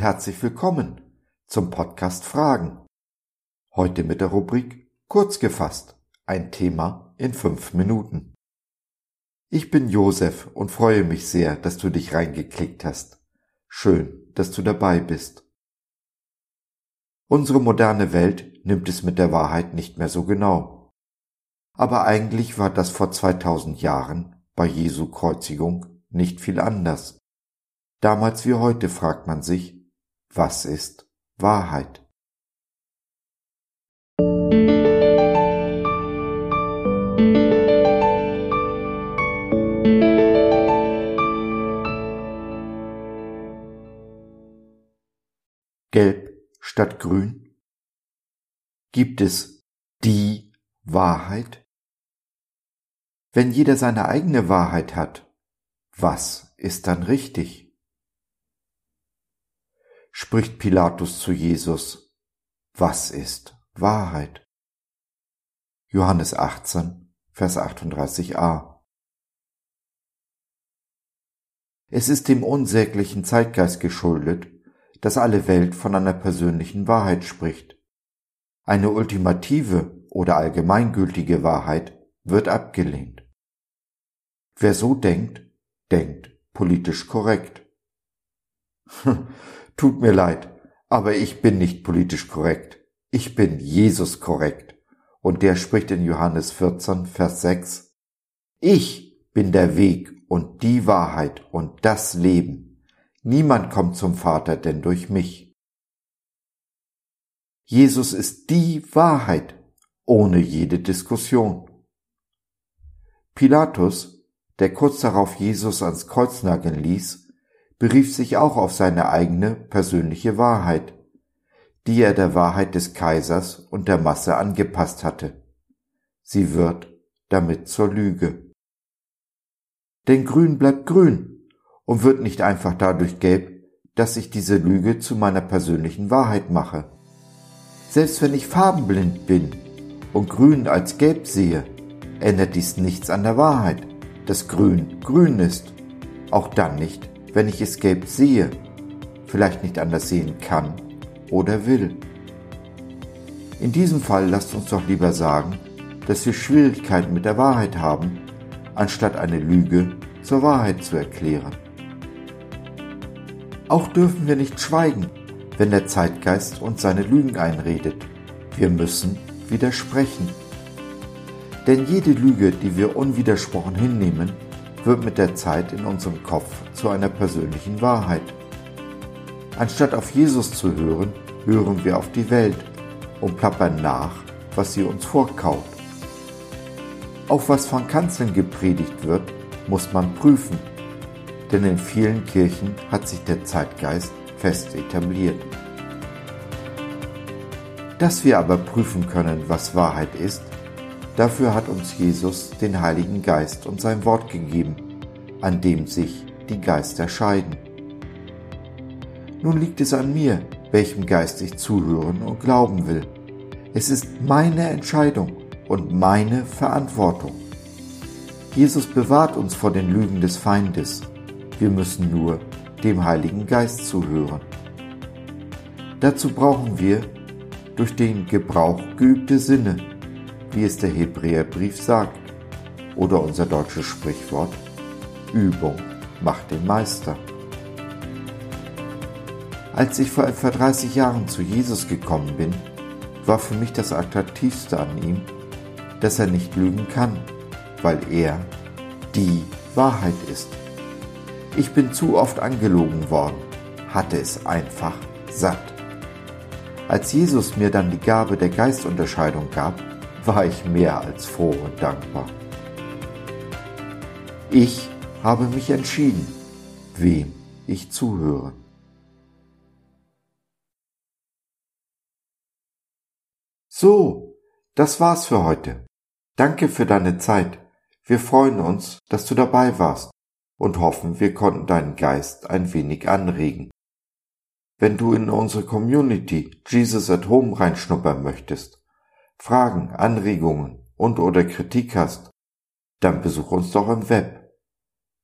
herzlich willkommen zum Podcast Fragen. Heute mit der Rubrik Kurz gefasst, ein Thema in fünf Minuten. Ich bin Josef und freue mich sehr, dass du dich reingeklickt hast. Schön, dass du dabei bist. Unsere moderne Welt nimmt es mit der Wahrheit nicht mehr so genau. Aber eigentlich war das vor 2000 Jahren bei Jesu Kreuzigung nicht viel anders. Damals wie heute fragt man sich, was ist Wahrheit? Gelb statt grün? Gibt es die Wahrheit? Wenn jeder seine eigene Wahrheit hat, was ist dann richtig? Spricht Pilatus zu Jesus, was ist Wahrheit? Johannes 18, Vers 38a. Es ist dem unsäglichen Zeitgeist geschuldet, dass alle Welt von einer persönlichen Wahrheit spricht. Eine ultimative oder allgemeingültige Wahrheit wird abgelehnt. Wer so denkt, denkt politisch korrekt. Tut mir leid, aber ich bin nicht politisch korrekt. Ich bin Jesus korrekt. Und der spricht in Johannes 14, Vers 6, Ich bin der Weg und die Wahrheit und das Leben. Niemand kommt zum Vater denn durch mich. Jesus ist die Wahrheit, ohne jede Diskussion. Pilatus, der kurz darauf Jesus ans Kreuz nageln ließ, berief sich auch auf seine eigene persönliche Wahrheit, die er der Wahrheit des Kaisers und der Masse angepasst hatte. Sie wird damit zur Lüge. Denn grün bleibt grün und wird nicht einfach dadurch gelb, dass ich diese Lüge zu meiner persönlichen Wahrheit mache. Selbst wenn ich farbenblind bin und grün als gelb sehe, ändert dies nichts an der Wahrheit, dass grün grün ist. Auch dann nicht, wenn ich es gelb sehe, vielleicht nicht anders sehen kann oder will. In diesem Fall lasst uns doch lieber sagen, dass wir Schwierigkeiten mit der Wahrheit haben, anstatt eine Lüge zur Wahrheit zu erklären. Auch dürfen wir nicht schweigen, wenn der Zeitgeist uns seine Lügen einredet. Wir müssen widersprechen. Denn jede Lüge, die wir unwidersprochen hinnehmen, wird mit der Zeit in unserem Kopf zu einer persönlichen Wahrheit. Anstatt auf Jesus zu hören, hören wir auf die Welt und plappern nach, was sie uns vorkaut. Auch was von Kanzeln gepredigt wird, muss man prüfen, denn in vielen Kirchen hat sich der Zeitgeist fest etabliert. Dass wir aber prüfen können, was Wahrheit ist, Dafür hat uns Jesus den Heiligen Geist und sein Wort gegeben, an dem sich die Geister scheiden. Nun liegt es an mir, welchem Geist ich zuhören und glauben will. Es ist meine Entscheidung und meine Verantwortung. Jesus bewahrt uns vor den Lügen des Feindes. Wir müssen nur dem Heiligen Geist zuhören. Dazu brauchen wir durch den Gebrauch geübte Sinne, wie es der Hebräerbrief sagt, oder unser deutsches Sprichwort, Übung macht den Meister. Als ich vor etwa 30 Jahren zu Jesus gekommen bin, war für mich das Attraktivste an ihm, dass er nicht lügen kann, weil er die Wahrheit ist. Ich bin zu oft angelogen worden, hatte es einfach satt. Als Jesus mir dann die Gabe der Geistunterscheidung gab, war ich mehr als froh und dankbar. Ich habe mich entschieden, wem ich zuhöre. So, das war's für heute. Danke für deine Zeit. Wir freuen uns, dass du dabei warst und hoffen, wir konnten deinen Geist ein wenig anregen. Wenn du in unsere Community Jesus at Home reinschnuppern möchtest, Fragen, Anregungen und oder Kritik hast, dann besuch uns doch im Web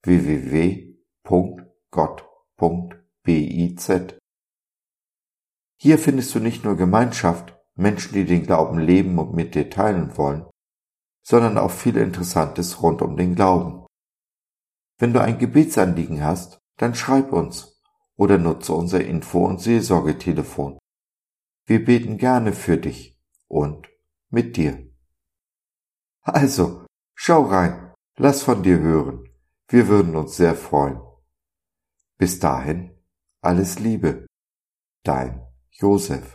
www.gott.biz Hier findest du nicht nur Gemeinschaft, Menschen, die den Glauben leben und mit dir teilen wollen, sondern auch viel Interessantes rund um den Glauben. Wenn du ein Gebetsanliegen hast, dann schreib uns oder nutze unser Info- und Seelsorgetelefon. Wir beten gerne für dich und mit dir. Also, schau rein, lass von dir hören. Wir würden uns sehr freuen. Bis dahin, alles Liebe. Dein Josef.